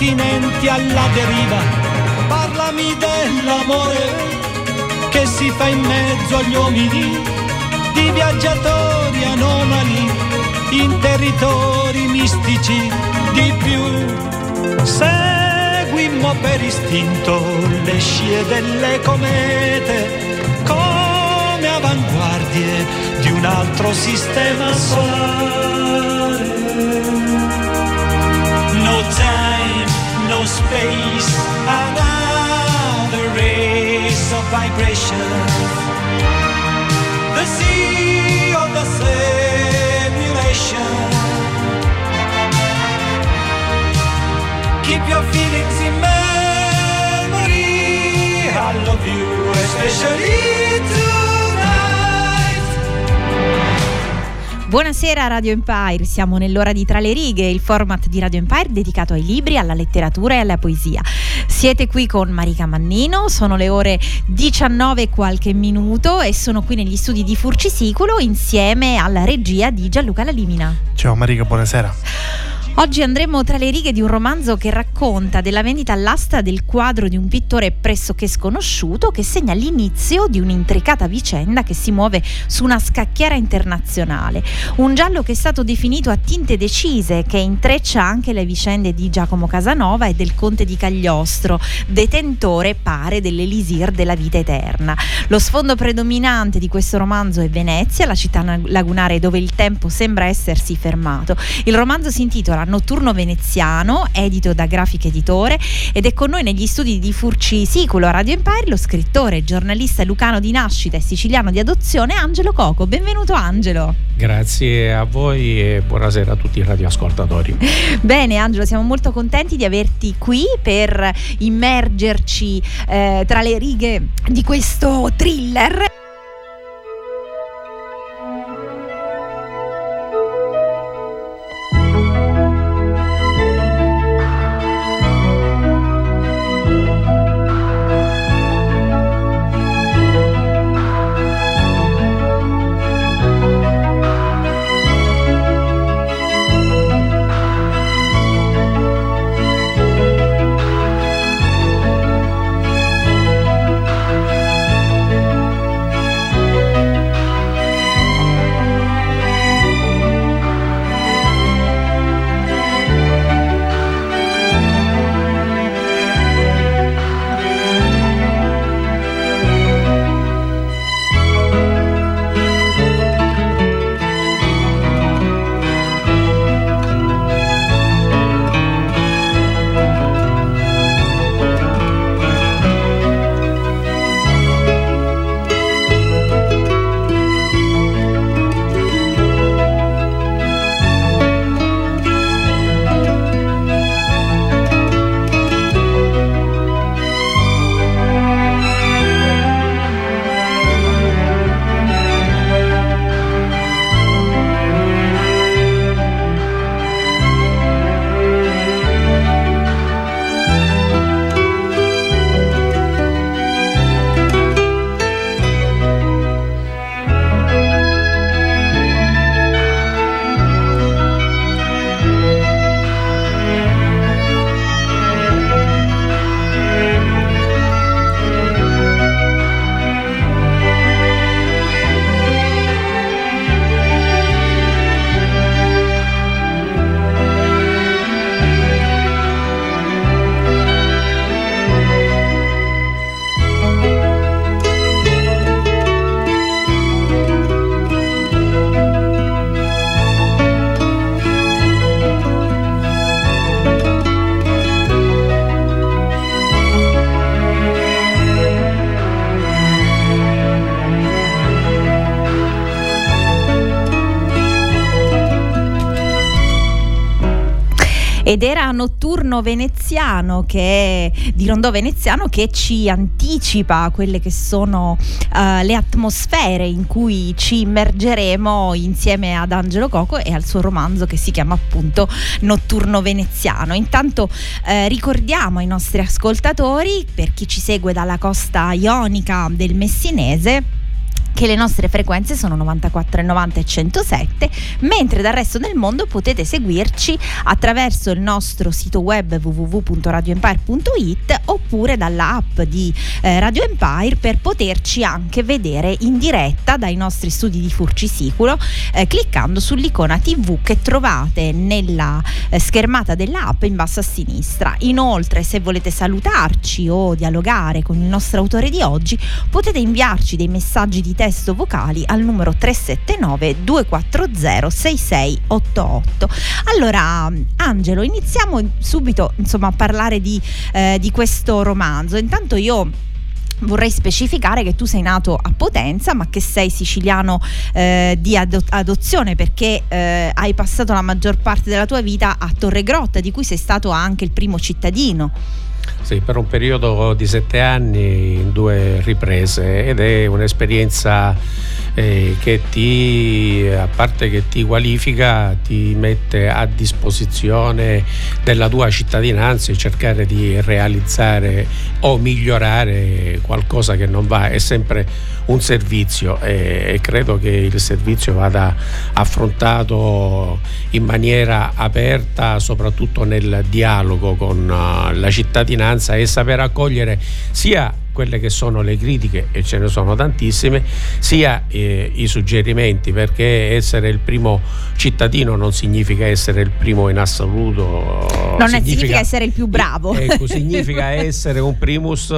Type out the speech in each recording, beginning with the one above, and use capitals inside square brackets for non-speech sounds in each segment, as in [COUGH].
Continenti alla deriva. Parlami dell'amore che si fa in mezzo agli uomini, di viaggiatori anomali in territori mistici, di più. Seguimmo per istinto le scie delle comete avanguardie di un altro sistema solare. No time, no space, another race of vibration. The sea of the simulation. Keep your feelings in memory. I love you, especially too. Buonasera Radio Empire, siamo nell'ora di Tra le righe, il format di Radio Empire dedicato ai libri, alla letteratura e alla poesia. Siete qui con Marica Mannino, sono le ore 19 e qualche minuto e sono qui negli studi di Furcisicolo insieme alla regia di Gianluca Lalimina. Ciao Marica, buonasera. Oggi andremo tra le righe di un romanzo che racconta della vendita all'asta del quadro di un pittore pressoché sconosciuto che segna l'inizio di un'intricata vicenda che si muove su una scacchiera internazionale. Un giallo che è stato definito a tinte decise, che intreccia anche le vicende di Giacomo Casanova e del conte di Cagliostro, detentore pare dell'elisir della vita eterna. Lo sfondo predominante di questo romanzo è Venezia, la città lagunare dove il tempo sembra essersi fermato. Il romanzo si intitola Notturno Veneziano, edito da Grafica Editore ed è con noi negli studi di Furci Siculo a Radio Empire lo scrittore, giornalista lucano di nascita e siciliano di adozione Angelo Coco. Benvenuto Angelo. Grazie a voi e buonasera a tutti i radioascoltatori. [LAUGHS] Bene Angelo, siamo molto contenti di averti qui per immergerci eh, tra le righe di questo thriller. Ed era Notturno Veneziano che, di Rondò Veneziano che ci anticipa quelle che sono uh, le atmosfere in cui ci immergeremo insieme ad Angelo Coco e al suo romanzo che si chiama appunto Notturno Veneziano. Intanto eh, ricordiamo ai nostri ascoltatori, per chi ci segue dalla costa ionica del Messinese, che le nostre frequenze sono 94, 90 e 107, mentre dal resto del mondo potete seguirci attraverso il nostro sito web www.radioempire.it oppure dalla app di eh, Radio Empire per poterci anche vedere in diretta dai nostri studi di Furcisicolo eh, cliccando sull'icona TV che trovate nella eh, schermata dell'app in basso a sinistra. Inoltre, se volete salutarci o dialogare con il nostro autore di oggi, potete inviarci dei messaggi di testo vocali al numero 379 240 6688. Allora, Angelo, iniziamo subito insomma, a parlare di, eh, di questo romanzo. Intanto io vorrei specificare che tu sei nato a Potenza ma che sei siciliano eh, di ado- adozione perché eh, hai passato la maggior parte della tua vita a Torregrotta di cui sei stato anche il primo cittadino. Sì, per un periodo di sette anni in due riprese ed è un'esperienza eh, che ti, a parte che ti qualifica, ti mette a disposizione della tua cittadinanza e cercare di realizzare o migliorare qualcosa che non va. È sempre un servizio e, e credo che il servizio vada affrontato in maniera aperta, soprattutto nel dialogo con uh, la cittadinanza e saper accogliere sia quelle che sono le critiche, e ce ne sono tantissime, sia eh, i suggerimenti, perché essere il primo cittadino non significa essere il primo in assoluto. Non significa, significa essere il più bravo. Ecco, significa [LAUGHS] essere un primus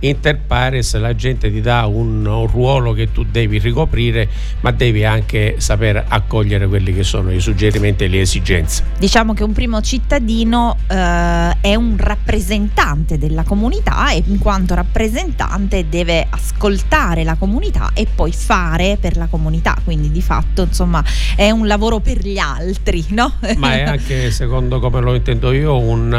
inter pares, la gente ti dà un, un, ruolo che tu devi ricoprire, ma devi anche saper accogliere quelli che sono i suggerimenti e le esigenze. Diciamo che un primo cittadino eh, è un rappresentante della comunità e in quanto rappresentante rappresentante deve ascoltare la comunità e poi fare per la comunità, quindi di fatto insomma è un lavoro per gli altri, no? [LAUGHS] Ma è anche, secondo come lo intendo io, un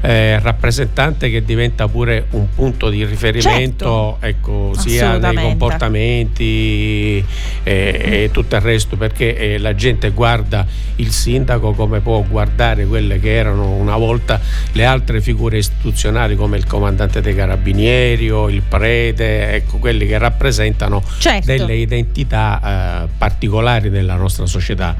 eh, rappresentante che diventa pure un punto di riferimento, certo. ecco, sia nei comportamenti e, e, tutto il resto, perché eh, la gente guarda il sindaco come può guardare quelle che erano una volta le altre figure istituzionali come il comandante dei carabinieri, Ministerio, il prete, ecco, quelli che rappresentano certo. delle identità eh, particolari della nostra società.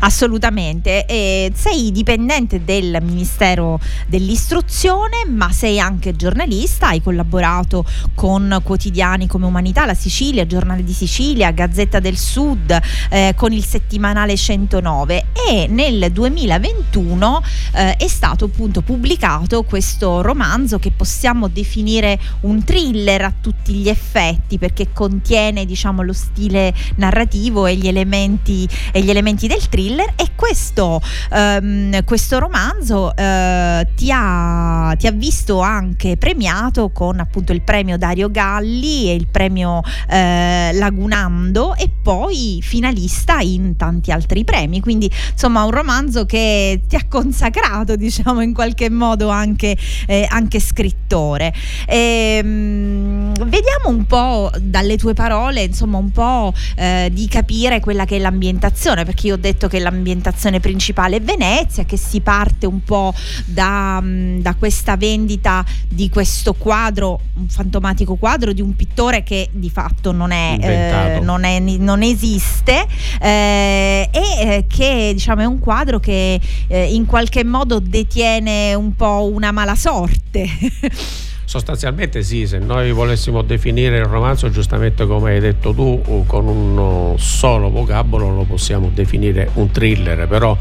Assolutamente, e sei dipendente del Ministero dell'Istruzione, ma sei anche giornalista, hai collaborato con quotidiani come Umanità, La Sicilia, Giornale di Sicilia, Gazzetta del Sud, eh, con il settimanale 109 e nel 2021 eh, è stato appunto pubblicato questo romanzo che possiamo definire un thriller a tutti gli effetti perché contiene diciamo lo stile narrativo e gli elementi, e gli elementi del thriller. E questo, um, questo romanzo uh, ti, ha, ti, ha, visto anche premiato con appunto il premio Dario Galli e il premio uh, Lagunando e poi finalista in tanti altri premi. Quindi insomma un romanzo che ti ha consacrato diciamo in qualche modo anche, eh, anche scrittore. E, um, Ehm, vediamo un po' dalle tue parole, insomma, un po' eh, di capire quella che è l'ambientazione, perché io ho detto che l'ambientazione principale è Venezia, che si parte un po' da, mm, da questa vendita di questo quadro, un fantomatico quadro di un pittore che di fatto non, è, eh, non, è, non esiste eh, e eh, che diciamo è un quadro che eh, in qualche modo detiene un po' una mala sorte. [LAUGHS] Sostanzialmente sì, se noi volessimo definire il romanzo giustamente come hai detto tu, con un solo vocabolo lo possiamo definire un thriller, però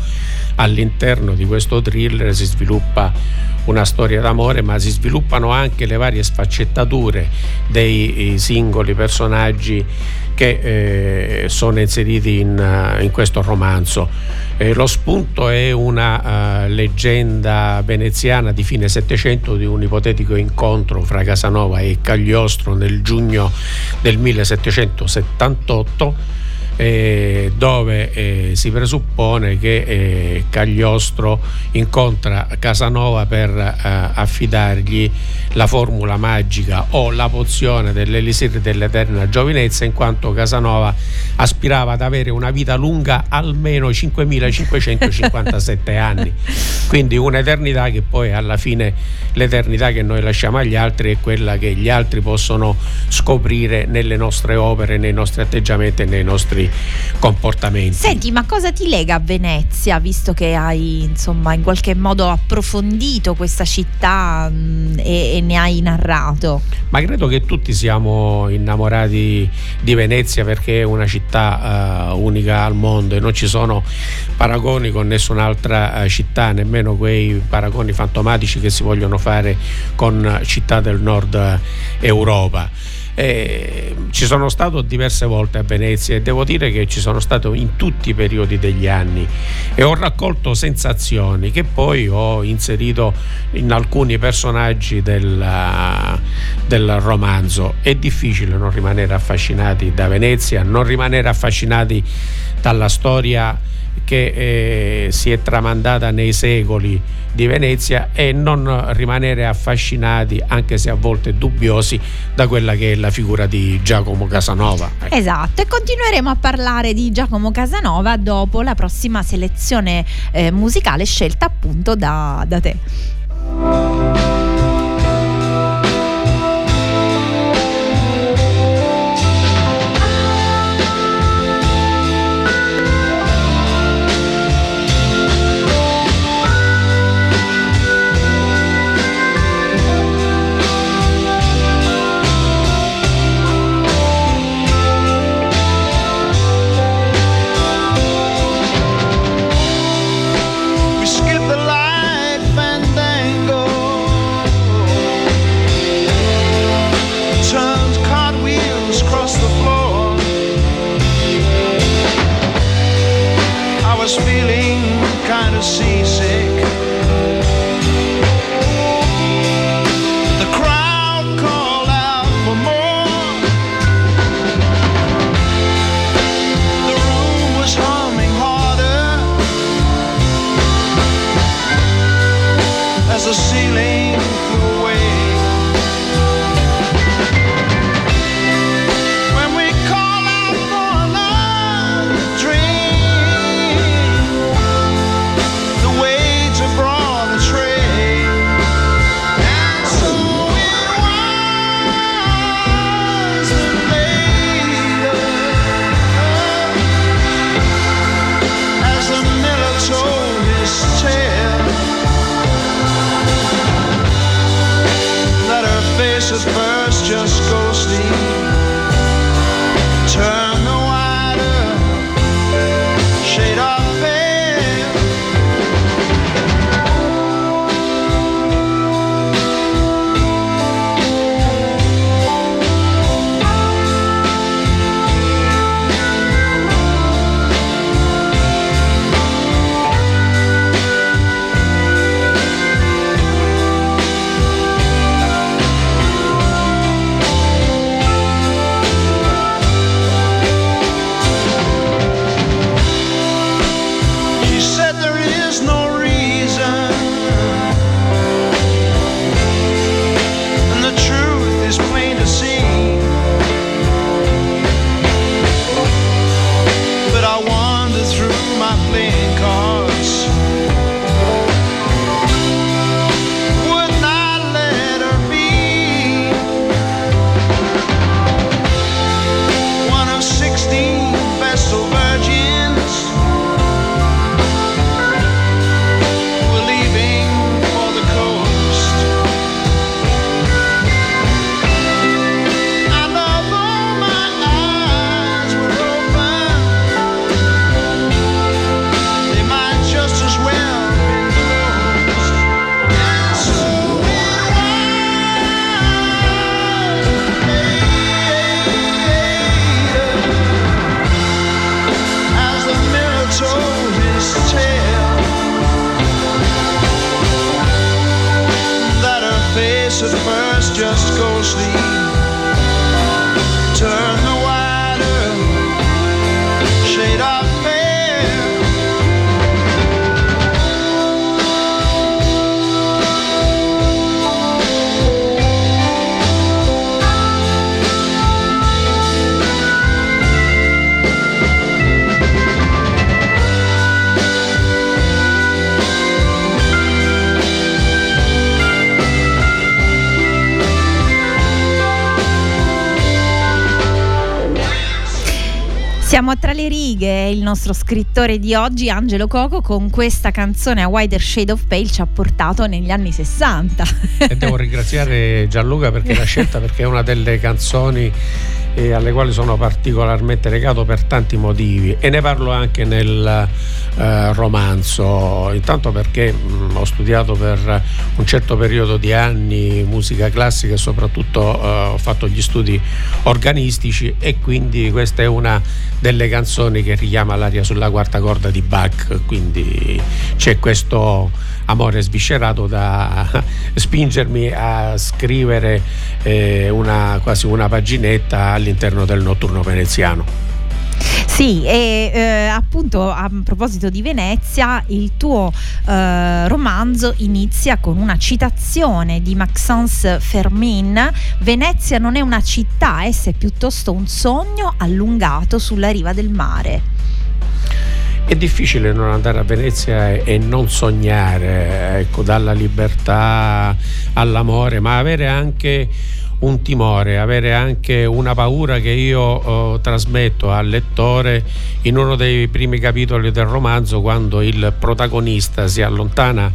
all'interno di questo thriller si sviluppa una storia d'amore, ma si sviluppano anche le varie sfaccettature dei singoli personaggi che eh, sono inseriti in, uh, in questo romanzo. Eh, lo spunto è una uh, leggenda veneziana di fine Settecento di un ipotetico incontro fra Casanova e Cagliostro nel giugno del 1778 eh, dove eh, si presuppone che eh, Cagliostro incontra Casanova per eh, affidargli la formula magica o la pozione dell'elisir dell'eterna giovinezza in quanto Casanova aspirava ad avere una vita lunga almeno 5557 anni. Quindi un'eternità che poi alla fine l'eternità che noi lasciamo agli altri è quella che gli altri possono scoprire nelle nostre opere, nei nostri atteggiamenti e nei nostri comportamenti. Senti, ma cosa ti lega a Venezia, visto che hai insomma in qualche modo approfondito questa città mh, mm, e, e, ne hai narrato? Ma credo che tutti siamo innamorati di Venezia perché è una città uh, unica al mondo e non ci sono paragoni con nessun'altra uh, città, nemmeno quei paragoni fantomatici che si vogliono fare con città del nord Europa. Eh, ci sono stato diverse volte a Venezia e devo dire che ci sono stato in tutti i periodi degli anni e ho raccolto sensazioni che poi ho inserito in alcuni personaggi del, del romanzo. È difficile non rimanere affascinati da Venezia, non rimanere affascinati dalla storia che eh, si è tramandata nei secoli di Venezia e non rimanere affascinati, anche se a volte dubbiosi, da quella che è la figura di Giacomo Casanova. Esatto, e continueremo a parlare di Giacomo Casanova dopo la prossima selezione eh, musicale scelta appunto da, da te. Siamo tra le righe, il nostro scrittore di oggi, Angelo Coco, con questa canzone A Wider Shade of Pale ci ha portato negli anni 60. E devo ringraziare Gianluca perché l'ha scelta perché è una delle canzoni eh, alle quali sono particolarmente legato per tanti motivi e ne parlo anche nel eh, romanzo, intanto perché mh, mm, ho studiato per un certo periodo di anni musica classica e soprattutto eh, ho fatto gli studi organistici e quindi questa è una delle canzoni che richiama l'aria sulla quarta corda di Bach, quindi c'è questo amore sviscerato da [LAUGHS] spingermi a scrivere eh, una, quasi una paginetta all'interno del notturno veneziano. Sì, e eh, appunto a proposito di Venezia, il tuo eh, romanzo inizia con una citazione di Maxence Fermin. Venezia non è una città, essa è piuttosto un sogno allungato sulla riva del mare. È difficile non andare a Venezia e non sognare, ecco, dalla libertà all'amore, ma avere anche un timore, avere anche una paura che io oh, trasmetto al lettore in uno dei primi capitoli del romanzo quando il protagonista si allontana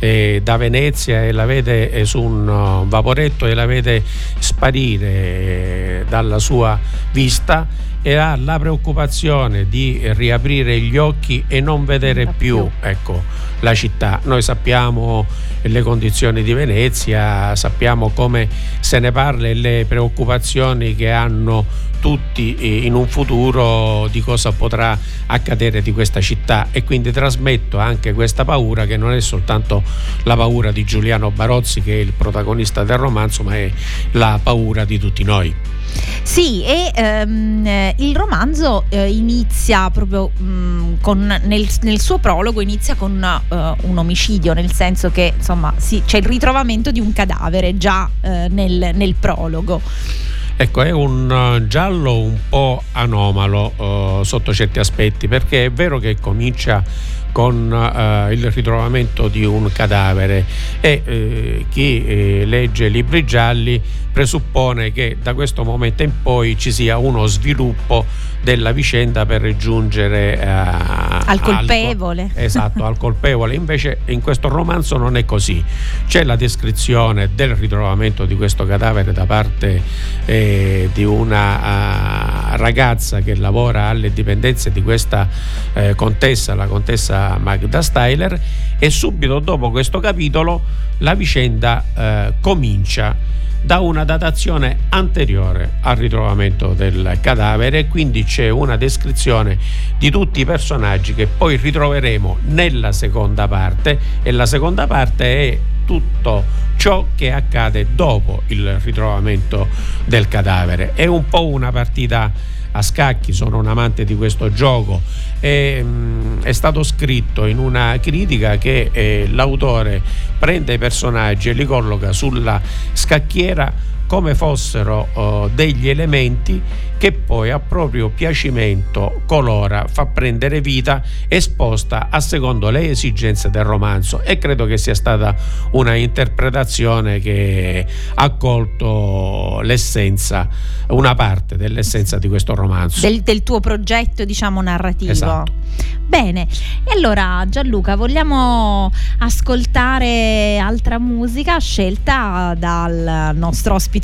eh, da Venezia e la vede eh, su un uh, vaporetto e la vede sparire eh, dalla sua vista e ha la preoccupazione di riaprire gli occhi e non vedere più. Ecco, la città. Noi sappiamo le condizioni di Venezia, sappiamo come se ne parla e le preoccupazioni che hanno tutti eh, in un futuro di cosa potrà accadere di questa città e quindi trasmetto anche questa paura che non è soltanto la paura di Giuliano Barozzi che è il protagonista del romanzo ma è la paura di tutti noi. Sì, e ehm, il romanzo eh, inizia proprio mh, mm, con, nel, nel, suo prologo inizia con uh, un omicidio, nel senso che insomma sì, c'è il ritrovamento di un cadavere già uh, nel, nel prologo. Ecco, è un uh, giallo un po' anomalo uh, sotto certi aspetti, perché è vero che comincia con uh, il ritrovamento di un cadavere e eh, chi eh, legge libri gialli presuppone che da questo momento in poi ci sia uno sviluppo della vicenda per giungere eh, al colpevole. Al, [LAUGHS] esatto, al colpevole. Invece in questo romanzo non è così. C'è la descrizione del ritrovamento di questo cadavere da parte eh, di una uh, ragazza che lavora alle dipendenze di questa eh, contessa, la contessa Magda Steiler, e subito dopo questo capitolo la vicenda eh, comincia da una datazione anteriore al ritrovamento del cadavere quindi c'è una descrizione di tutti i personaggi che poi ritroveremo nella seconda parte e la seconda parte è tutto ciò che accade dopo il ritrovamento del cadavere. È un po' una partita a scacchi, sono un amante di questo gioco. E, mh, mm, è stato scritto in una critica che eh, l'autore prende i personaggi e li colloca sulla scacchiera come fossero uh, degli elementi che poi a proprio piacimento colora, fa prendere vita e sposta a secondo le esigenze del romanzo e credo che sia stata una interpretazione che ha colto l'essenza, una parte dell'essenza di questo romanzo. Del, del tuo progetto diciamo narrativo. Esatto. Bene, e allora Gianluca vogliamo ascoltare altra musica scelta dal nostro ospite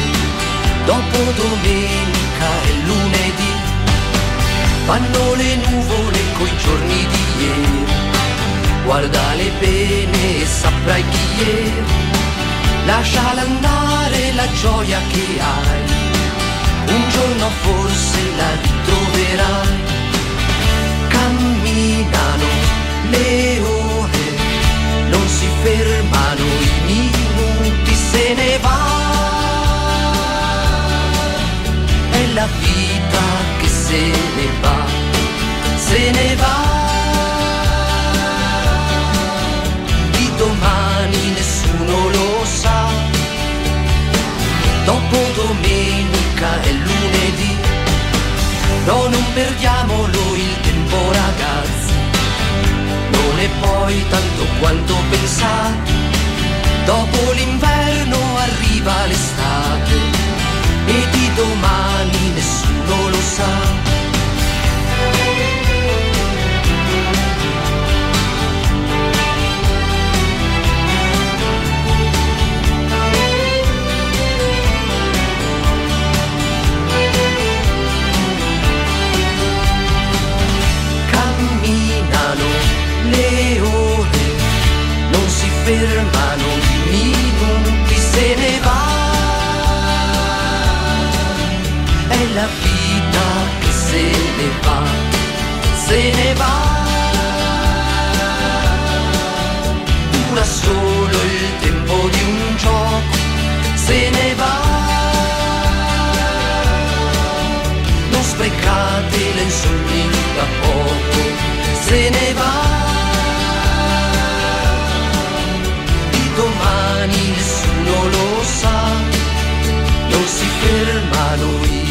Dopo domenica e lunedì vanno le nuvole coi giorni di ieri. Guardale bene e saprai chi è. Lasciala andare la gioia che hai. Un giorno forse la ritroverai. Camminano le ore, non si fermano se ne va. della vita che se ne va, se ne va. Di domani nessuno lo sa, dopo domenica è lunedì, no non perdiamolo il tempo ragazzi, non è poi tanto quanto pensate, dopo l'inverno arriva l'estate e di domani nessuno lo sa. fermano i minuti, È la vita che se ne va, se ne va. Dura solo il tempo di un gioco, se ne va. Non sprecate le lenzuoli da poco, se ne va. fermano i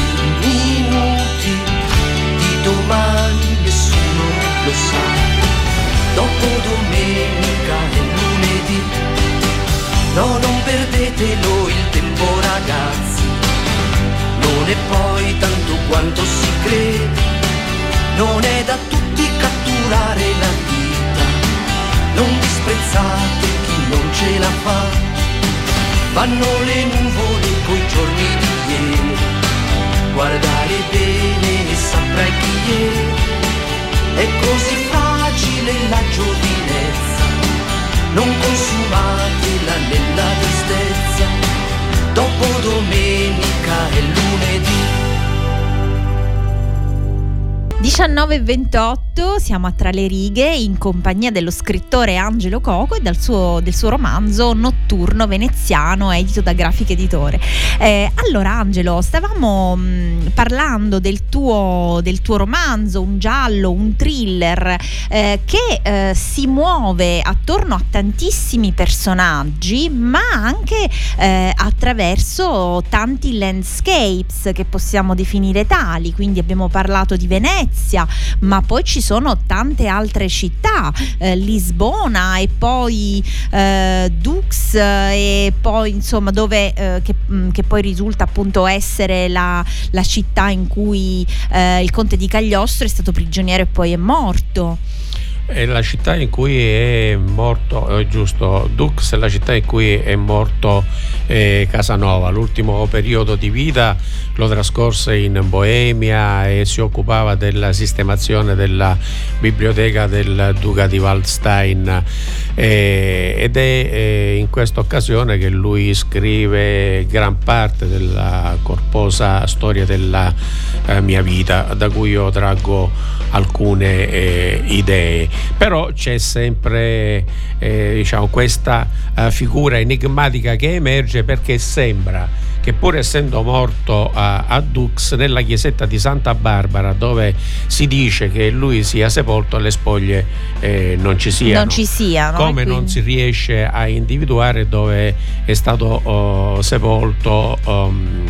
lo sa. Dopo domenica e lunedì, no, non perdetelo il tempo ragazzi, non è poi tanto quanto si crede, non è da tutti catturare la vita, non disprezzate chi non ce la fa. Vanno le nuvole coi giorni di ieri, guardare bene e saprai chi è, è così fragile la giovinezza, non consumatela nella tristezza, dopo domenica e lunedì. 19.28 siamo a Tra le righe in compagnia dello scrittore Angelo Coco e suo, del suo romanzo Notturno veneziano edito da Grafica Editore. Eh, allora Angelo, stavamo mh, mm, parlando del tuo, del tuo, romanzo, un giallo, un thriller eh, che eh, si muove attorno a tantissimi personaggi ma anche eh, attraverso tanti landscapes che possiamo definire tali, quindi abbiamo parlato di Venezia, ma poi ci sono tante altre città, eh, Lisbona e poi eh, Dux e poi insomma dove eh, che, mm, che, poi risulta appunto essere la, la città in cui eh, il conte di Cagliostro è stato prigioniero e poi è morto. È la città in cui è morto, è giusto, Dux è la città in cui è morto eh, Casanova. L'ultimo periodo di vita lo trascorse in Boemia e si occupava della sistemazione della biblioteca del Duca di Waldstein eh, ed è eh, in questa occasione che lui scrive gran parte della corposa storia della eh, mia vita da cui io traggo alcune eh, idee però c'è sempre eh, diciamo, questa eh, figura enigmatica che emerge perché sembra che pur essendo morto a, a, Dux nella chiesetta di Santa Barbara dove si dice che lui sia sepolto le spoglie eh, non ci siano. Non ci siano come non si riesce a individuare dove è stato oh, sepolto um,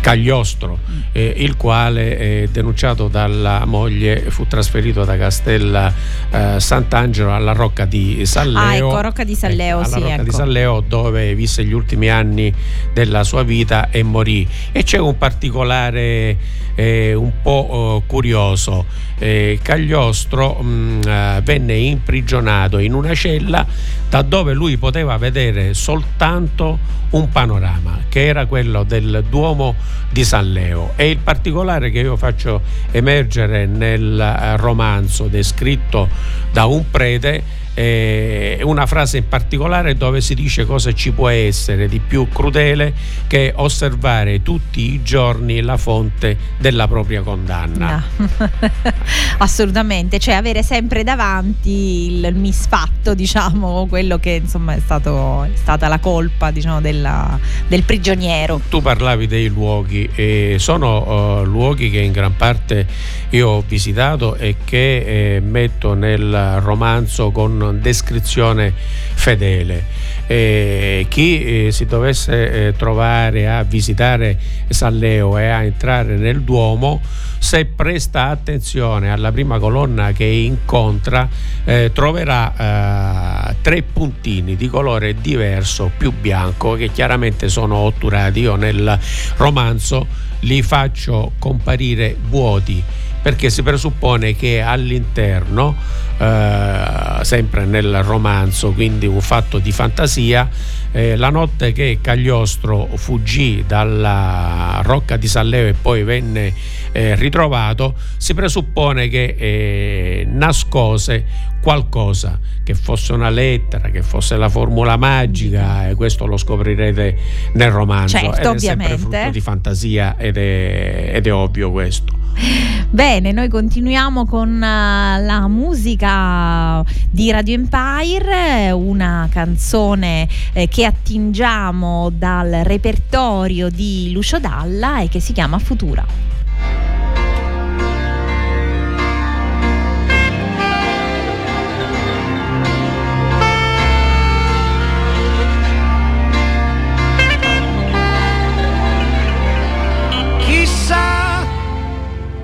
Cagliostro eh, il quale eh, denunciato dalla moglie fu trasferito da Castella eh, Sant'Angelo alla Rocca di Salleo. Ah ecco Rocca di Salleo ecco, sì, Rocca ecco. di Salleo dove visse gli ultimi anni della sua vita vita e morì. E c'è un particolare eh, un po' eh, curioso. Eh, Cagliostro mh, mm, eh, venne imprigionato in una cella da dove lui poteva vedere soltanto un panorama che era quello del Duomo di San Leo e il particolare che io faccio emergere nel eh, romanzo descritto da un prete eh, una frase in particolare dove si dice cosa ci può essere di più crudele che osservare tutti i giorni la fonte della propria condanna. No. [LAUGHS] Assolutamente, cioè avere sempre davanti il misfatto, diciamo, quello che insomma è, stato, è stata la colpa diciamo, della, del prigioniero. Tu parlavi dei luoghi e sono uh, luoghi che in gran parte io ho visitato e che eh, metto nel romanzo con descrizione fedele. Eh, chi eh, si dovesse eh, trovare a visitare Salleo e a entrare nel Duomo, se presta attenzione alla prima colonna che incontra, eh, troverà eh, tre puntini di colore diverso, più bianco, che chiaramente sono otturati. Io nel romanzo li faccio comparire vuoti perché si presuppone che all'interno, eh, sempre nel romanzo, quindi un fatto di fantasia, eh, la notte che Cagliostro fuggì dalla Rocca di Salleo e poi venne eh, ritrovato, si presuppone che eh, nascose qualcosa, che fosse una lettera, che fosse la formula magica, e questo lo scoprirete nel romanzo. Certo, ed è ovviamente. sempre frutto di fantasia ed è, ed è ovvio questo. Bene, noi continuiamo con uh, la musica di Radio Empire, una canzone eh, che attingiamo dal repertorio di Lucio Dalla e che si chiama Futura.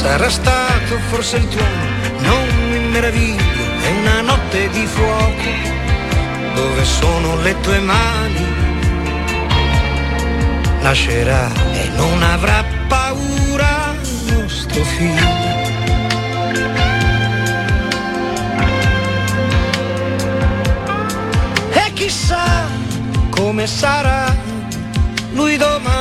Sarà stato forse il tuo, non mi meraviglio, è una notte di fuoco. Dove sono le tue mani? Nascerà e non avrà paura nostro figlio. E chissà come sarà lui domani,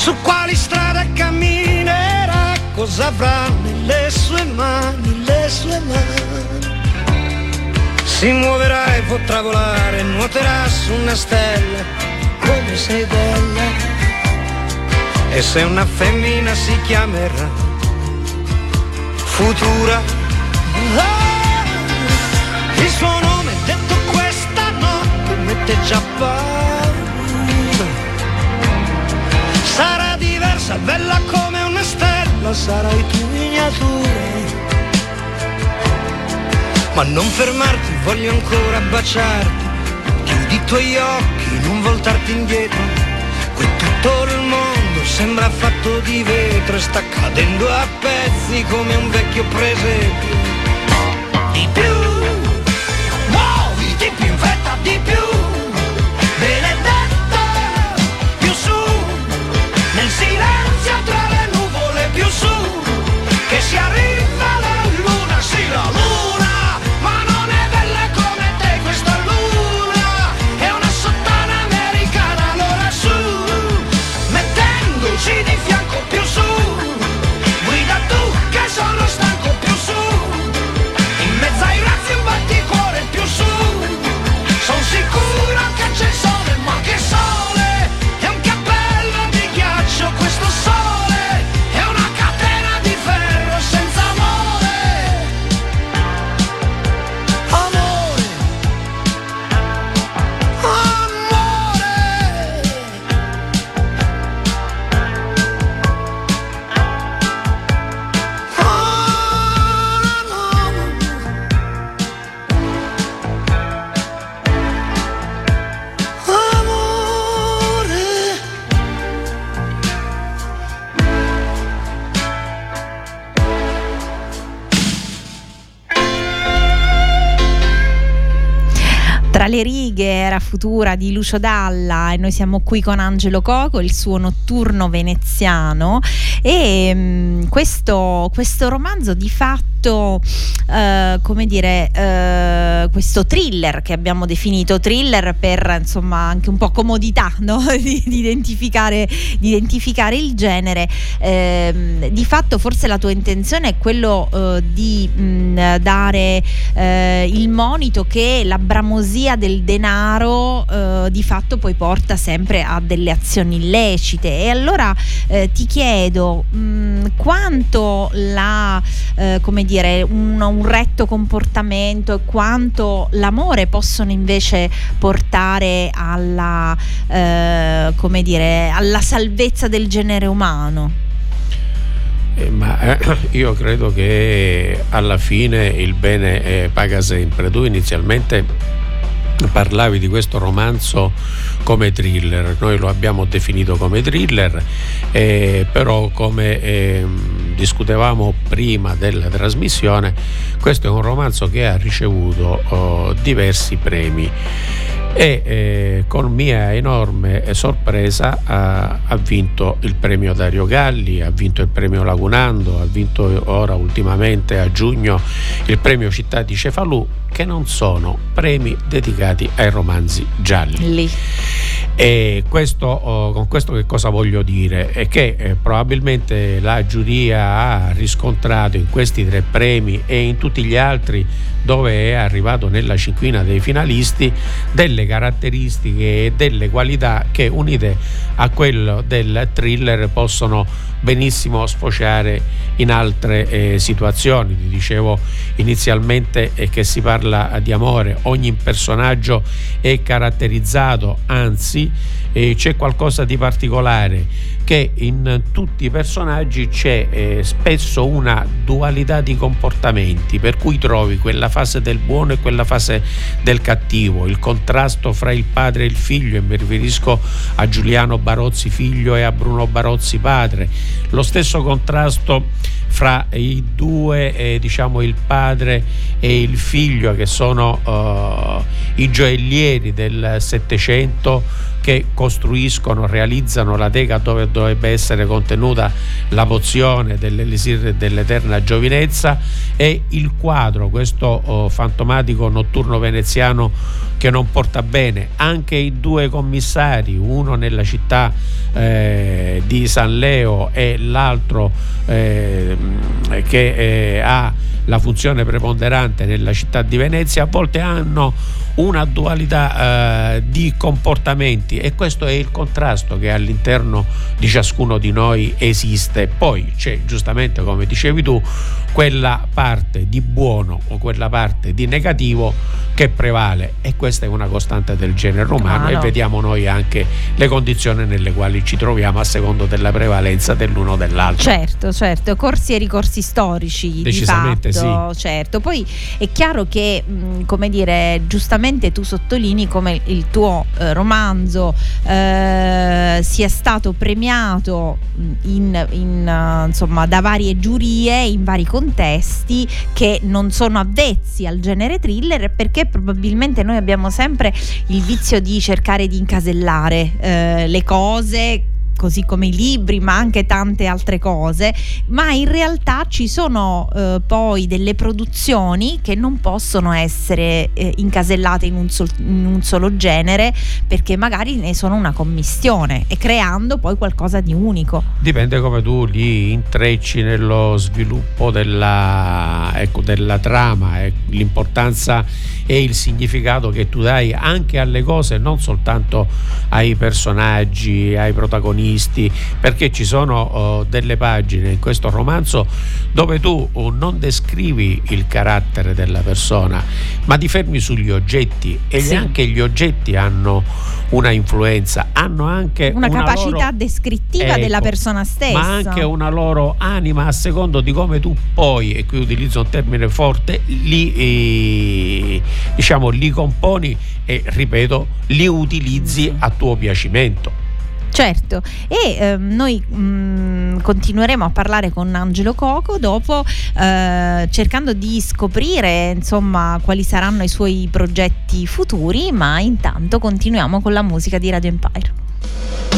su quali strade camminerà, cosa avrà nelle sue mani, le sue mani. Si muoverà e potrà volare, nuoterà su una stella, come sei bella. E se una femmina si chiamerà Futura. Ah, il suo nome detto questa notte mette già paura. Sarà diversa, bella come una stella, sarai tu miniatura. Ma non fermarti, voglio ancora baciarti. Chiudi i tuoi occhi, non voltarti indietro. Qui tutto il mondo sembra fatto di vetro e sta cadendo a pezzi come un vecchio presepio. Di più, muovi, di più in fretta, di più. Era futura di Lucio Dalla e noi siamo qui con Angelo Coco, il suo notturno veneziano. E mh, mm, questo, questo romanzo di fatto questo, eh, come dire, eh, questo thriller che abbiamo definito thriller per insomma anche un po' comodità [LAUGHS] no? di, di, identificare, di, identificare, il genere. Eh, di fatto forse la tua intenzione è quello eh, di mh, dare eh, il monito che la bramosia del denaro eh, di fatto poi porta sempre a delle azioni illecite e allora ti chiedo mh, quanto la come dire, un, un retto comportamento e quanto l'amore possono invece portare alla, eh, come dire, alla salvezza del genere umano. Eh, ma eh, io credo che alla fine il bene eh, paga sempre. Tu inizialmente parlavi di questo romanzo come thriller, noi lo abbiamo definito come thriller, eh, però come eh, discutevamo prima della trasmissione, questo è un romanzo che ha ricevuto oh, diversi premi. E eh, con mia enorme sorpresa ha, ha, vinto il premio Dario Galli, ha vinto il premio Lagunando, ha vinto ora ultimamente a giugno il premio Città di Cefalù, che non sono premi dedicati ai romanzi gialli. Lì. E questo, oh, con questo che cosa voglio dire? È che eh, probabilmente la giuria ha riscontrato in questi tre premi e in tutti gli altri dove è arrivato nella cinquina dei finalisti delle caratteristiche e delle qualità che unite a quello del thriller possono benissimo sfociare in altre eh, situazioni. Ti dicevo inizialmente eh, che si parla di amore, ogni personaggio è caratterizzato, anzi eh, c'è qualcosa di particolare che in tutti i personaggi c'è eh, spesso una dualità di comportamenti per cui trovi quella fase del buono e quella fase del cattivo, il contrasto fra il padre e il figlio e mi riferisco a Giuliano Barozzi figlio e a Bruno Barozzi padre, lo stesso contrasto fra i due, eh, diciamo il padre e il figlio che sono uh, i gioiellieri del Settecento che costruiscono, realizzano la teca dove dovrebbe essere contenuta la pozione dell'elisir dell'eterna giovinezza e il quadro, questo oh, fantomatico notturno veneziano che non porta bene. Anche i due commissari, uno nella città eh, di San Leo e l'altro eh, che eh, ha la funzione preponderante nella città di Venezia, a volte hanno una dualità eh, di comportamenti e questo è il contrasto che all'interno di ciascuno di noi esiste. Poi c'è giustamente, come dicevi tu, quella parte di buono o quella parte di negativo che prevale e questa è una costante del genere umano ah, no. e vediamo noi anche le condizioni nelle quali ci troviamo a secondo della prevalenza dell'uno o dell'altro. Certo, certo, corsi e ricorsi storici. Decisamente sì. Certo, poi è chiaro che, come dire, giustamente tu sottolinei come il tuo eh, romanzo eh, sia stato premiato in, in, uh, insomma, da varie giurie in vari contesti che non sono avvezzi al genere thriller perché probabilmente noi abbiamo sempre il vizio di cercare di incasellare eh, le cose così come i libri, ma anche tante altre cose, ma in realtà ci sono eh, poi delle produzioni che non possono essere eh, incasellate in un, sol- in un, solo genere perché magari ne sono una commistione e creando poi qualcosa di unico. Dipende come tu li intrecci nello sviluppo della, ecco, della trama, eh, l'importanza e il significato che tu dai anche alle cose, non soltanto ai personaggi, ai protagonisti, perché ci sono uh, delle pagine in questo romanzo dove tu uh, non descrivi il carattere della persona, ma ti fermi sugli oggetti e sì. anche gli oggetti hanno una influenza, hanno anche una, una capacità loro... descrittiva ecco, della persona stessa, ma anche una loro anima a secondo di come tu poi, e qui utilizzo un termine forte, li, eh, diciamo, li componi e ripeto, li utilizzi a tuo piacimento. Certo, e eh, noi mh, mm, continueremo a parlare con Angelo Coco dopo eh, cercando di scoprire insomma quali saranno i suoi progetti futuri, ma intanto continuiamo con la musica di Radio Empire.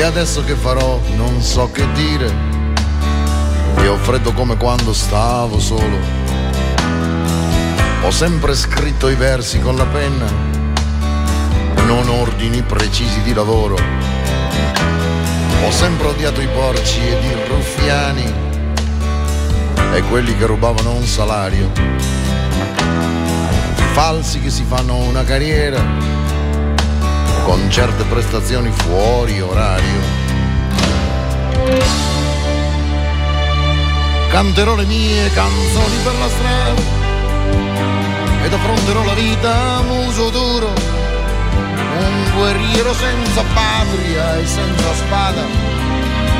E adesso che farò non so che dire. E ho freddo come quando stavo solo. Ho sempre scritto i versi con la penna, non ordini precisi di lavoro. Ho sempre odiato i porci ed i ruffiani e quelli che rubavano un salario. Falsi che si fanno una carriera con certe prestazioni fuori orario. Canterò le mie canzoni per la strada ed affronterò la vita a muso duro, un guerriero senza patria e senza spada,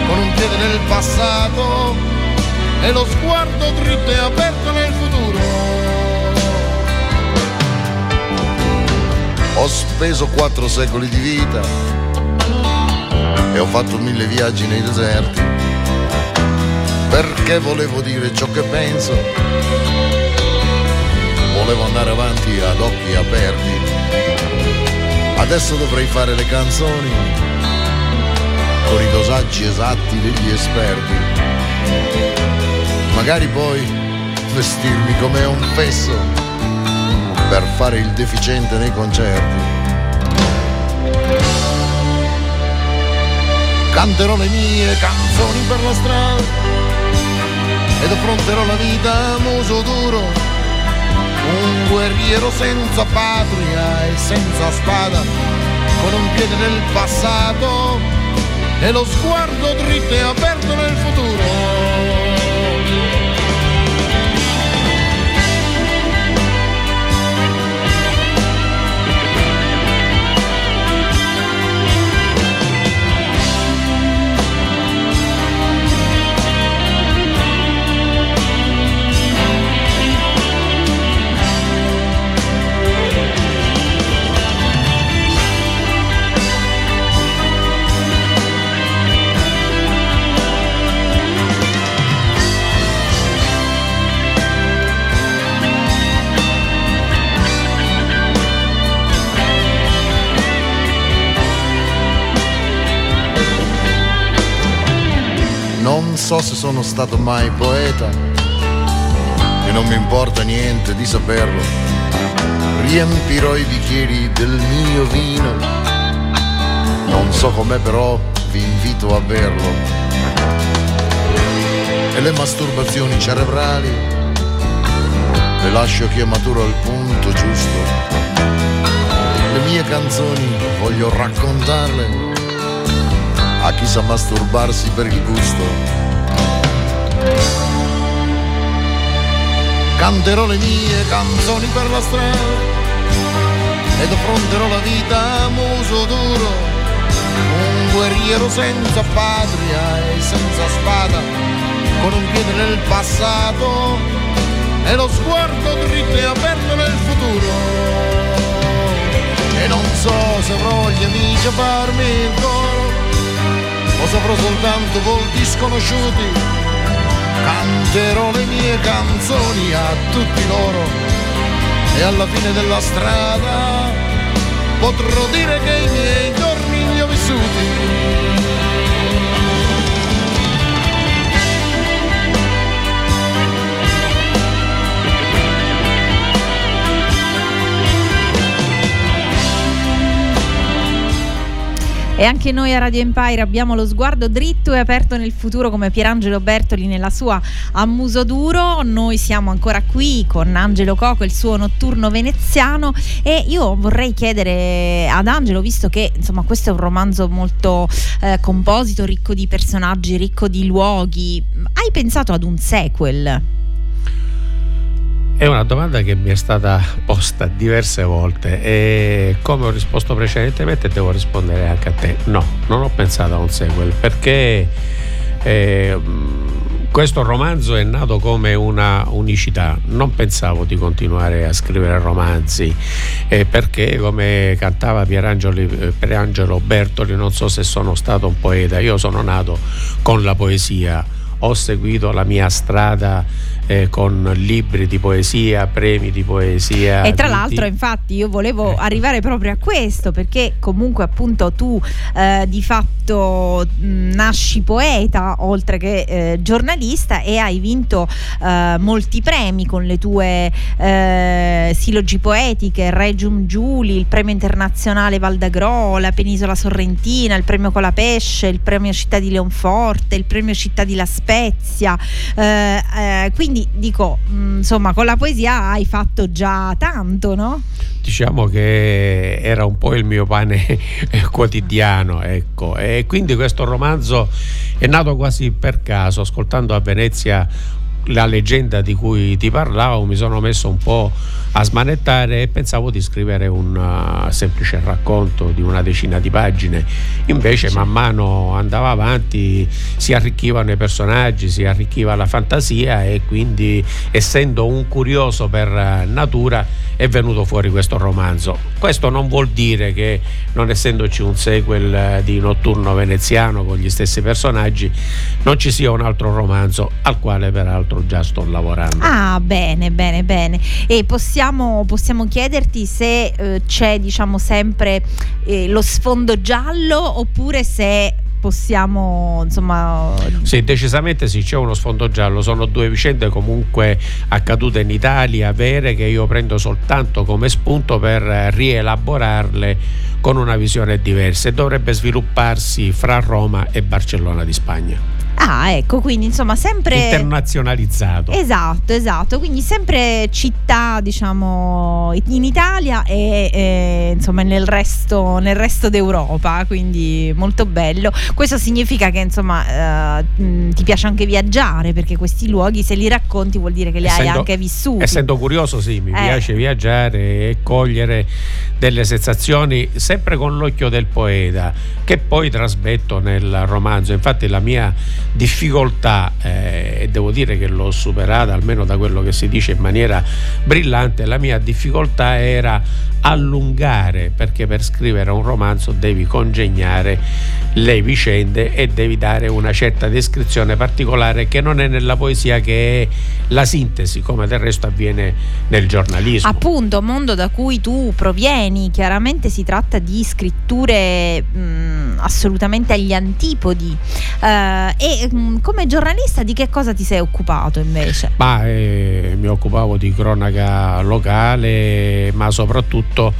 con un piede nel passato e lo sguardo dritto e aperto nel Ho speso quattro secoli di vita e ho fatto mille viaggi nei deserti perché volevo dire ciò che penso. Volevo andare avanti ad occhi aperti. Adesso dovrei fare le canzoni con i dosaggi esatti degli esperti. Magari poi vestirmi come un fesso per fare il deficiente nei concerti. Canterò le mie canzoni per la strada ed affronterò la vita a muso duro, un guerriero senza patria e senza spada, con un piede nel passato e lo sguardo dritto e aperto nel futuro. So se sono stato mai poeta e non mi importa niente di saperlo. Riempirò i bicchieri del mio vino. Non so com'è però vi invito a berlo. E le masturbazioni cerebrali le lascio che maturo al punto giusto. Le mie canzoni voglio raccontarle a chi sa masturbarsi per il gusto. Canterò le mie canzoni per la strada ed affronterò la vita a muso duro, un guerriero senza patria e senza spada, con un piede nel passato e lo sguardo dritto e aperto nel futuro. E non so se avrò gli amici a farmi il coro o saprò soltanto volti sconosciuti. Canterò le mie canzoni a tutti loro e alla fine della strada potrò dire che i miei giorni li ho vissuti. E anche noi a Radio Empire abbiamo lo sguardo dritto e aperto nel futuro come Pierangelo Bertoli nella sua A Muso Duro. Noi siamo ancora qui con Angelo Coco, il suo notturno veneziano e io vorrei chiedere ad Angelo, visto che insomma questo è un romanzo molto eh, composito, ricco di personaggi, ricco di luoghi, hai pensato ad un sequel? È una domanda che mi è stata posta diverse volte e come ho risposto precedentemente devo rispondere anche a te. No, non ho pensato a un sequel perché eh, questo romanzo è nato come una unicità, non pensavo di continuare a scrivere romanzi eh, perché come cantava eh, Pierangelo Bertoli, non so se sono stato un poeta, io sono nato con la poesia, ho seguito la mia strada eh, con libri di poesia, premi di poesia. E tra di, l'altro, infatti, io volevo arrivare proprio a questo, perché comunque appunto tu eh, di fatto nasci poeta oltre che eh, giornalista e hai vinto eh, molti premi con le tue eh, silogi poetiche, Regium Giuli, il premio internazionale Val d'Agro, la penisola sorrentina, il premio Colapesce, il premio Città di Leonforte, il premio Città di La Spezia. Eh, quindi quindi dico, mh, mm, insomma, con la poesia hai fatto già tanto, no? Diciamo che era un po' il mio pane [LAUGHS] quotidiano, ecco. E quindi questo romanzo è nato quasi per caso, ascoltando a Venezia la leggenda di cui ti parlavo, mi sono messo un po' a smanettare e pensavo di scrivere un uh, semplice racconto di una decina di pagine. Invece man mano andava avanti, si arricchivano i personaggi, si arricchiva la fantasia e quindi essendo un curioso per uh, natura è venuto fuori questo romanzo. Questo non vuol dire che non essendoci un sequel uh, di Notturno veneziano con gli stessi personaggi non ci sia un altro romanzo al quale peraltro già sto lavorando. Ah, bene, bene, bene. E possiamo possiamo, possiamo chiederti se eh, c'è diciamo sempre eh, lo sfondo giallo oppure se possiamo insomma sì decisamente sì c'è uno sfondo giallo sono due vicende comunque accadute in Italia vere che io prendo soltanto come spunto per rielaborarle con una visione diversa e dovrebbe svilupparsi fra Roma e Barcellona di Spagna Ah, ecco, quindi insomma sempre internazionalizzato. Esatto, esatto, quindi sempre città, diciamo, in Italia e, e insomma nel resto, nel resto, d'Europa, quindi molto bello. Questo significa che insomma eh, ti piace anche viaggiare, perché questi luoghi se li racconti vuol dire che li essendo, hai anche vissuti. Essendo curioso, sì, mi eh. piace viaggiare e cogliere delle sensazioni sempre con l'occhio del poeta, che poi trasmetto nel romanzo. Infatti la mia difficoltà, eh, e devo dire che l'ho superata almeno da quello che si dice in maniera brillante, la mia difficoltà era allungare perché per scrivere un romanzo devi congegnare le vicende e devi dare una certa descrizione particolare che non è nella poesia che è la sintesi come del resto avviene nel giornalismo. Appunto mondo da cui tu provieni. Chiaramente si tratta di scritture mh, assolutamente agli antipodi. Uh, e mh, come giornalista di che cosa ti sei occupato invece? Ma eh, mi occupavo di cronaca locale ma soprattutto soprattutto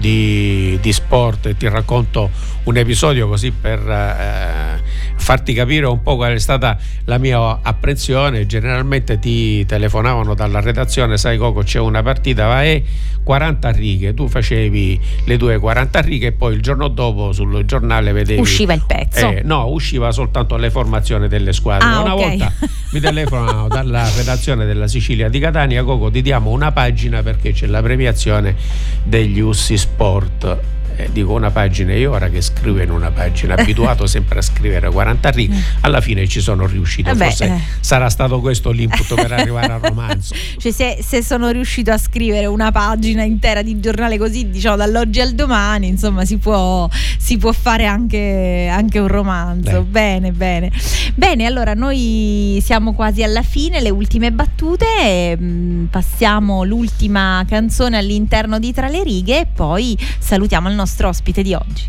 di, di sport. Ti racconto un episodio così per eh, farti capire un po' qual è stata la mia apprensione. Generalmente ti telefonavano dalla redazione, sai Coco c'è una partita, vai 40 righe, tu facevi le tue 40 righe e poi il giorno dopo sul giornale vedevi... Usciva il pezzo. Eh, no, usciva soltanto le formazioni delle squadre. Ah, una okay. volta [LAUGHS] mi telefonano dalla redazione della Sicilia di Catania, Coco ti diamo una pagina perché c'è la premiazione degli Ussi Sport eh, dico una pagina e ora che scrivo in una pagina, abituato [LAUGHS] sempre a scrivere 40 righe, mm. alla fine ci sono riuscito. Vabbè, Forse eh. sarà stato questo l'input per [LAUGHS] arrivare al romanzo. Cioè, se, se, sono riuscito a scrivere una pagina intera di giornale così, diciamo dall'oggi al domani, insomma, si può, si può fare anche, anche, un romanzo. Beh. Bene, bene. Bene, allora noi siamo quasi alla fine, le ultime battute, e, mh, mm, passiamo l'ultima canzone all'interno di Tra le righe e poi salutiamo il nostro nostro ospite di oggi.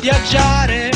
Viaggiare,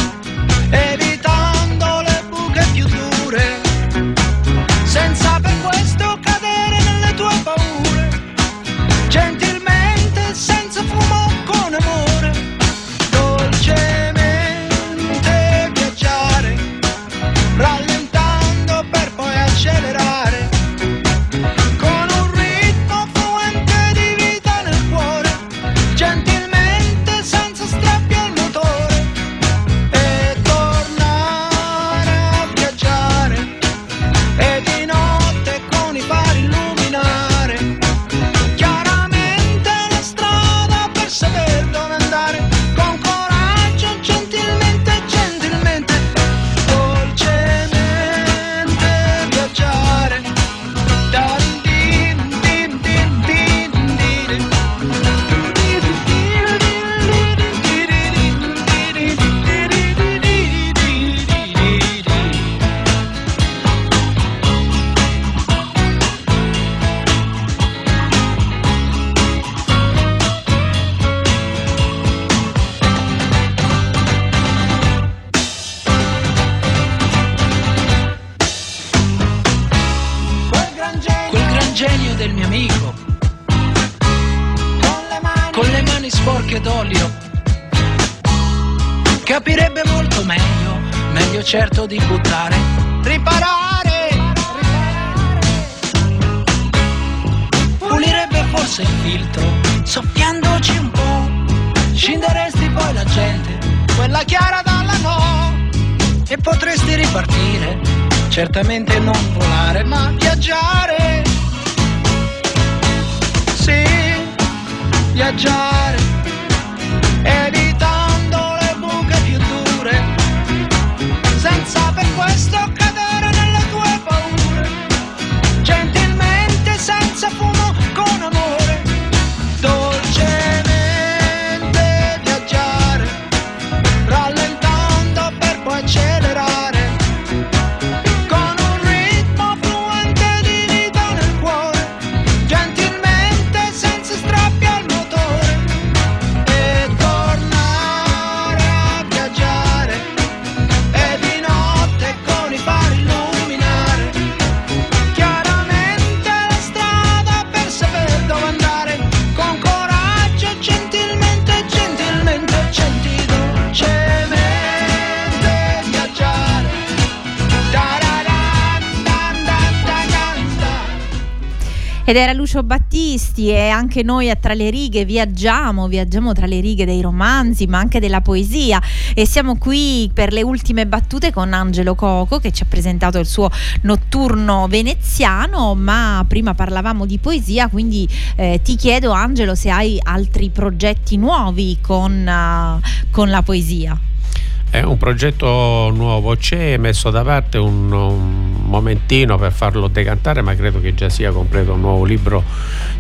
Ed era Lucio Battisti e anche noi a Tra le righe viaggiamo, viaggiamo tra le righe dei romanzi ma anche della poesia e siamo qui per le ultime battute con Angelo Coco che ci ha presentato il suo notturno veneziano ma prima parlavamo di poesia quindi eh, ti chiedo Angelo se hai altri progetti nuovi con, uh, con la poesia. È un progetto nuovo, c'è messo da parte un, un, momentino per farlo decantare, ma credo che già sia completo un nuovo libro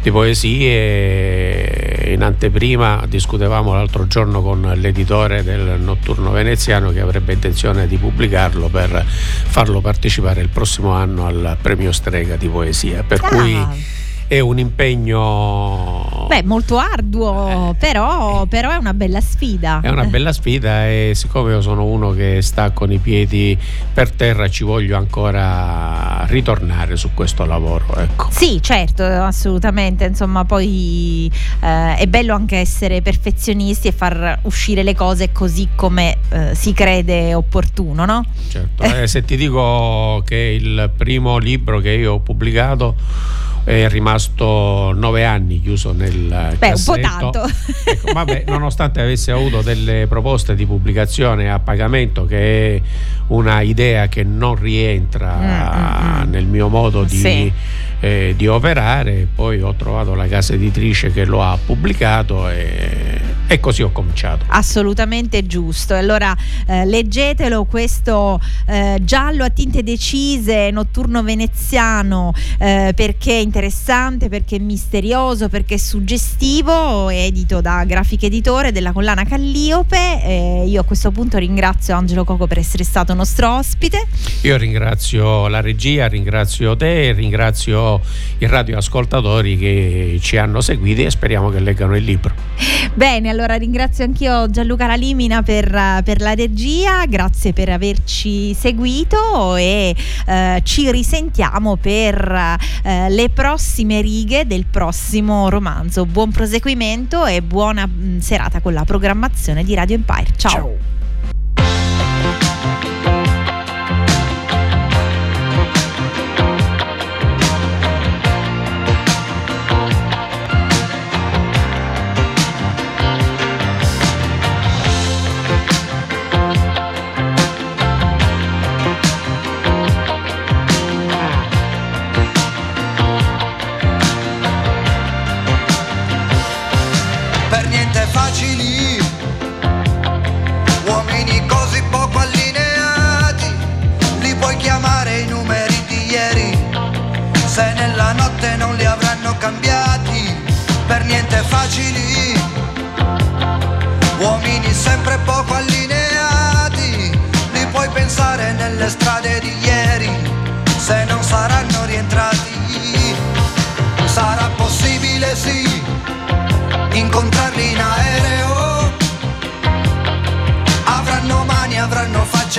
di poesie. In anteprima discutevamo l'altro giorno con l'editore del Notturno Veneziano che avrebbe intenzione di pubblicarlo per farlo partecipare il prossimo anno al premio Strega di poesia. Per Ah. cui è un impegno Beh, molto arduo, Eh, però, però è una bella sfida. È una bella sfida e siccome io sono uno che sta con i piedi per terra ci voglio ancora ritornare su questo lavoro. Ecco. Sì, certo, assolutamente. Insomma, poi eh, è bello anche essere perfezionisti e far uscire le cose così come eh, si crede opportuno, no? Certo. Eh, se ti dico che il primo libro che io ho pubblicato è rimasto nove anni chiuso nel Beh, un po' cassetto. tanto. [LAUGHS] Ecco, vabbè, nonostante avessi avuto delle proposte di pubblicazione a pagamento, che è una idea che non rientra Mm, mm, mm. nel mio modo di, Sì. eh, di operare, poi ho trovato la casa editrice che lo ha pubblicato e E così ho cominciato. Assolutamente giusto. Allora eh, leggetelo questo eh, giallo a tinte decise, notturno veneziano, eh, perché è interessante, perché è misterioso, perché è suggestivo, è edito da Grafica Editore della collana Calliope. io a questo punto ringrazio Angelo Coco per essere stato nostro ospite. Io ringrazio la regia, ringrazio te, ringrazio i radioascoltatori che ci hanno seguiti e speriamo che leggano il libro. Bene, allora ringrazio anch'io Gianluca Lalimina per, per la regia, grazie per averci seguito e eh, ci risentiamo per eh, le prossime righe del prossimo romanzo. Buon proseguimento e buona mh, mm, serata con la programmazione di Radio Empire. Ciao. Ciao.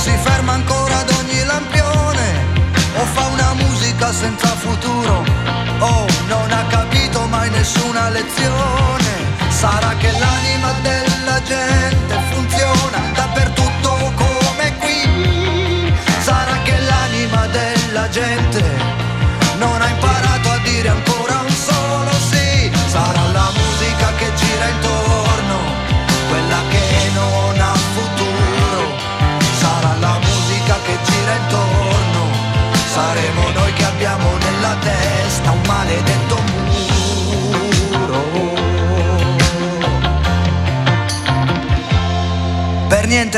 si ferma ancora ad ogni lampione o fa una musica senza futuro o non ha capito mai nessuna lezione. Sarà che l'anima della gente funziona dappertutto come qui. Sarà che l'anima della gente non ha imparato a dire ancora un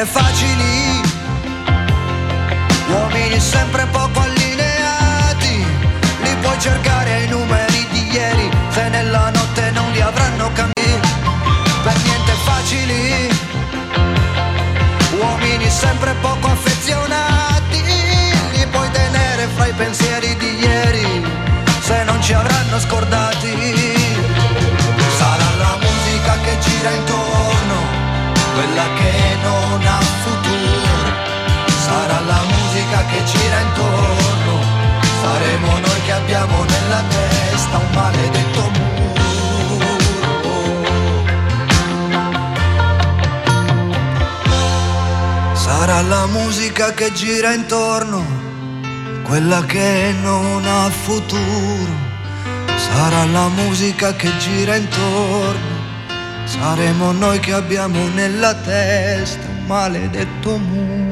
facili, uomini sempre poco allineati, li puoi cercare ai numeri di ieri, se nella notte non li avranno cambiati, per niente facili, uomini sempre poco affezionati, li puoi tenere fra i pensieri di ieri, se non ci avranno scordati, sarà la musica che gira intorno, gira intorno, saremo noi che abbiamo nella testa un maledetto muro. Sarà la musica che gira intorno, quella che non ha futuro, sarà la musica che gira intorno saremo noi che abbiamo nella testa un maledetto muro.